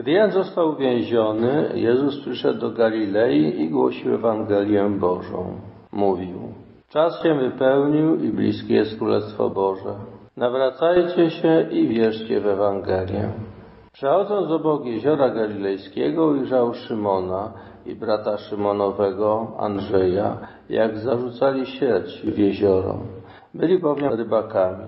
Gdy Jan został uwięziony, Jezus przyszedł do Galilei i głosił Ewangelię Bożą. Mówił, czas się wypełnił i bliskie jest Królestwo Boże. Nawracajcie się i wierzcie w Ewangelię. Przechodząc obok jeziora galilejskiego ujrzał Szymona i brata Szymonowego, Andrzeja, jak zarzucali sieć w jezioro. Byli bowiem rybakami.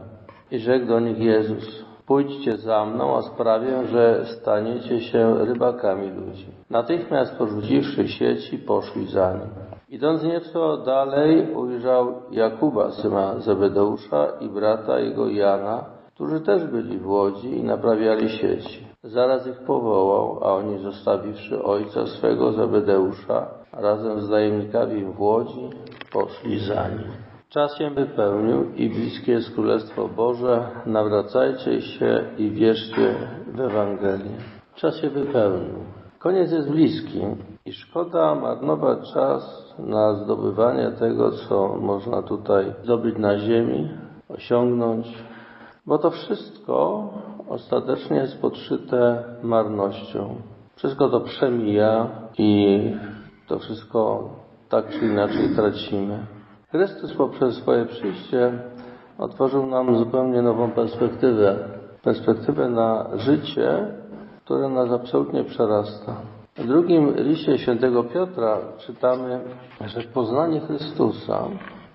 I rzekł do nich Jezus, pójdźcie za mną, a sprawię, że staniecie się rybakami ludzi. Natychmiast porzuciwszy sieci, poszli za nim. Idąc nieco dalej, ujrzał Jakuba, syna Zebedeusza i brata jego Jana, którzy też byli w łodzi i naprawiali sieci. Zaraz ich powołał, a oni zostawiwszy ojca swego Zebedeusza, razem z najemnikami w łodzi, poszli za nim. Czas się wypełnił i bliskie jest Królestwo Boże. Nawracajcie się i wierzcie w Ewangelię. Czas się wypełnił. Koniec jest bliski i szkoda marnować czas na zdobywanie tego, co można tutaj zdobyć na ziemi, osiągnąć, bo to wszystko ostatecznie jest podszyte marnością. Wszystko to przemija i to wszystko tak czy inaczej tracimy. Chrystus poprzez swoje przyjście otworzył nam zupełnie nową perspektywę. Perspektywę na życie, które nas absolutnie przerasta. W drugim liście świętego Piotra czytamy, że poznanie Chrystusa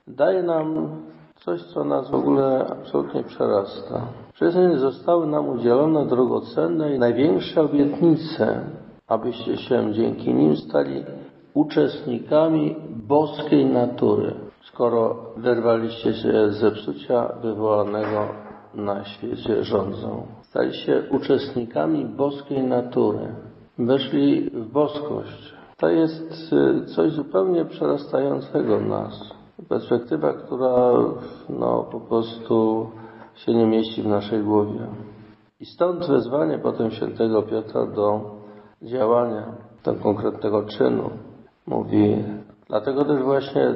daje nam coś, co nas w ogóle absolutnie przerasta. Przez nie zostały nam udzielone drogocenne i największe obietnice, abyście się dzięki nim stali uczestnikami boskiej natury, skoro wyrwaliście się z zepsucia wywołanego na świecie rządzą. Stali się uczestnikami boskiej natury. Weszli w boskość. To jest y, coś zupełnie przerastającego nas. Perspektywa, która no, po prostu się nie mieści w naszej głowie. I stąd wezwanie potem świętego Piotra do działania, do konkretnego czynu. Mówi, dlatego też właśnie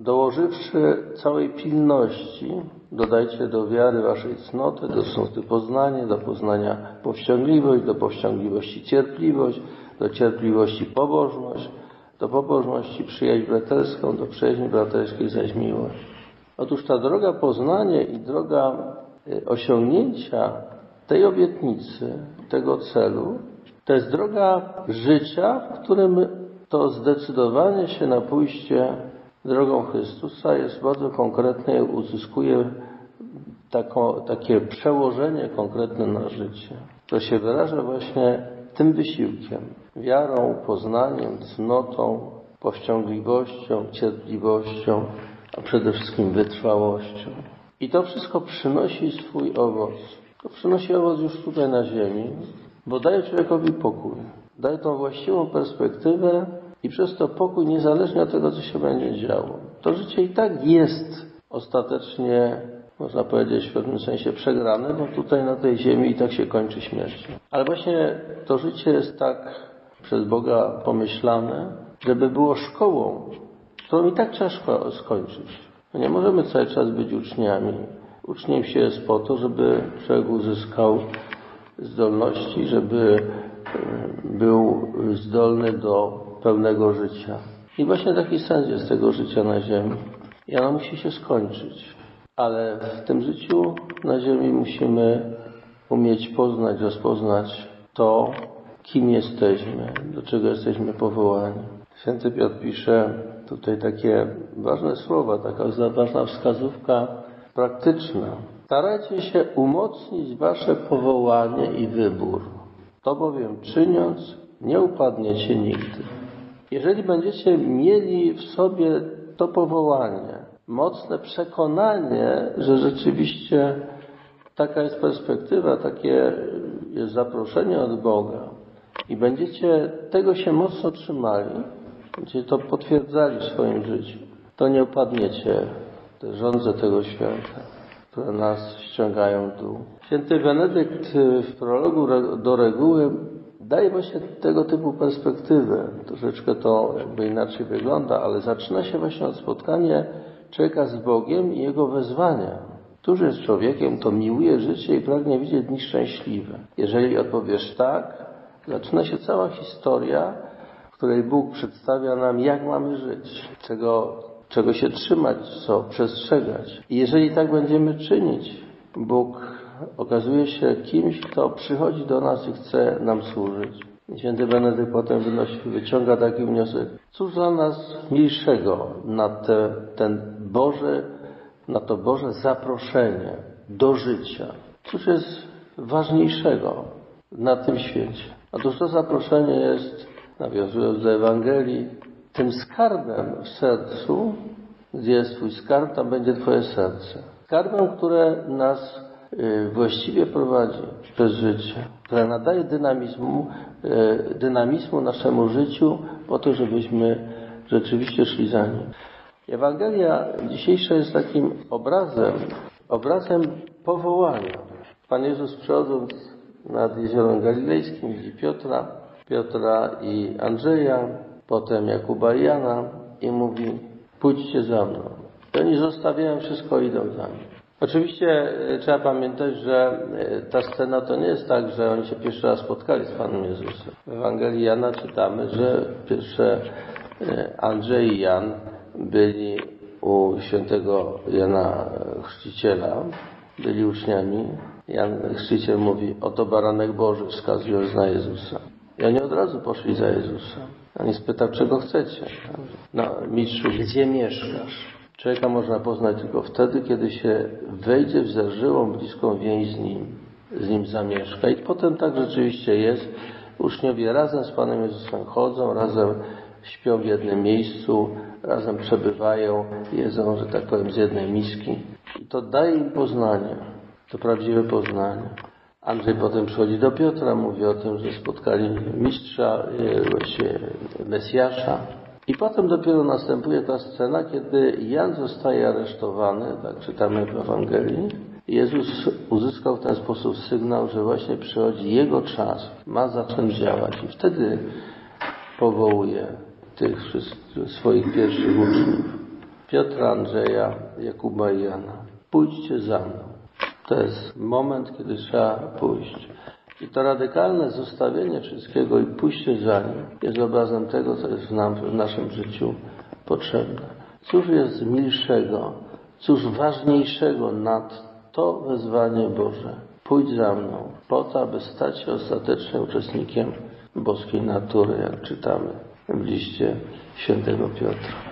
dołożywszy całej pilności, dodajcie do wiary waszej cnoty, do cnoty poznanie, do poznania powściągliwość, do powściągliwości cierpliwość, do cierpliwości pobożność, do pobożności przyjaźń braterską, do przyjaźni braterskiej zaś miłość. Otóż ta droga poznania i droga y, osiągnięcia tej obietnicy, tego celu, to jest droga życia, w którym to zdecydowanie się na pójście drogą Chrystusa jest bardzo konkretne i uzyskuje takie przełożenie konkretne na życie. To się wyraża właśnie tym wysiłkiem, wiarą, poznaniem, cnotą, powściągliwością, cierpliwością, a przede wszystkim wytrwałością. I to wszystko przynosi swój owoc. To przynosi owoc już tutaj na ziemi, bo daje człowiekowi pokój. Daje tą właściwą perspektywę i przez to pokój niezależnie od tego, co się będzie działo. To życie i tak jest ostatecznie, można powiedzieć, w pewnym sensie przegrane, bo tutaj na tej ziemi i tak się kończy śmiercią. Ale właśnie to życie jest tak przez Boga pomyślane, żeby było szkołą, którą i tak trzeba skończyć. Nie możemy cały czas być uczniami. Uczniem się jest po to, żeby człowiek uzyskał zdolności, żeby e, był zdolny do pełnego życia. I właśnie taki sens jest tego życia na ziemi. I ono musi się skończyć. Ale w tym życiu na ziemi musimy umieć poznać, rozpoznać to, kim jesteśmy, do czego jesteśmy powołani. Święty Piotr pisze tutaj takie ważne słowa, taka ważna wskazówka praktyczna. Starajcie się umocnić wasze powołanie i wybór. To bowiem czyniąc, nie upadniecie nigdy. Jeżeli będziecie mieli w sobie to powołanie, mocne przekonanie, że rzeczywiście taka jest perspektywa, takie jest zaproszenie od Boga i będziecie tego się mocno trzymali, będziecie to potwierdzali w swoim życiu, to nie upadniecie te rządze tego świata, które nas ściągają w dół. Święty Benedykt w prologu do reguły daje właśnie tego typu perspektywę. Troszeczkę to jakby inaczej wygląda, ale zaczyna się właśnie od spotkania człowieka z Bogiem i jego wezwania. Któż jest człowiekiem, to miłuje życie i pragnie widzieć dni szczęśliwe. Jeżeli odpowiesz tak, Zaczyna się cała historia, w której Bóg przedstawia nam, jak mamy żyć, czego, czego się trzymać, co przestrzegać. I jeżeli tak będziemy czynić, Bóg okazuje się kimś, kto przychodzi do nas i chce nam służyć. Święty Benedykt potem wynosi, wyciąga taki wniosek. Cóż dla nas milszego na te, ten Boże, na to Boże zaproszenie do życia? Cóż jest ważniejszego na tym świecie? Otóż to zaproszenie jest, nawiązując do Ewangelii, tym skarbem w sercu, gdzie jest Twój skarb, tam będzie Twoje serce. Skarbem, które nas właściwie prowadzi przez życie, które nadaje dynamizmu, y, dynamizmu naszemu życiu po to, żebyśmy rzeczywiście szli za nim. Ewangelia dzisiejsza jest takim obrazem, obrazem powołania. Pan Jezus przechodząc nad jeziorem galilejskim widzi Piotra, Piotra i Andrzeja, potem Jakuba i Jana i mówi pójdźcie za mną. I oni zostawiają wszystko idą za mną. Oczywiście e, trzeba pamiętać, że e, ta scena to nie jest tak, że oni się pierwszy raz spotkali z Panem Jezusem. W Ewangelii Jana czytamy, że pierwsze e, Andrzej i Jan byli u świętego Jana Chrzciciela, byli uczniami. Jan Chrzciciel mówi, oto baranek Boży, wskazując na Jezusa. I oni od razu poszli za Jezusem. On spytał, czego chcecie. No, mistrzu, gdzie mieszkasz? Człowieka można poznać tylko wtedy, kiedy się wejdzie w zażyłą, bliską więź z Nim, z Nim zamieszka. I potem tak rzeczywiście jest. Uczniowie razem z Panem Jezusem chodzą, razem śpią w jednym miejscu, razem przebywają, jedzą, że tak powiem, z jednej miski. I to daje im poznanie, to prawdziwe poznanie. Andrzej potem przychodzi do Piotra, mówi o tym, że spotkali mistrza, e, właściwie Mesjasza. I potem dopiero następuje ta scena, kiedy Jan zostaje aresztowany, tak czytamy w Ewangelii. Jezus uzyskał w ten sposób sygnał, że właśnie przychodzi Jego czas, ma zacząć działać i wtedy powołuje tych swoich pierwszych uczniów. Piotra, Andrzeja, Jakuba i Jana. Pójdźcie za mną. To jest moment, kiedy trzeba pójść. I to radykalne zostawienie wszystkiego i pójście za nim jest obrazem tego, co jest nam w naszym życiu potrzebne. Cóż jest milszego, cóż ważniejszego nad to wezwanie Boże? Pójdź za mną, po to, aby stać się ostatecznie uczestnikiem boskiej natury, jak czytamy w liście świętego Piotra.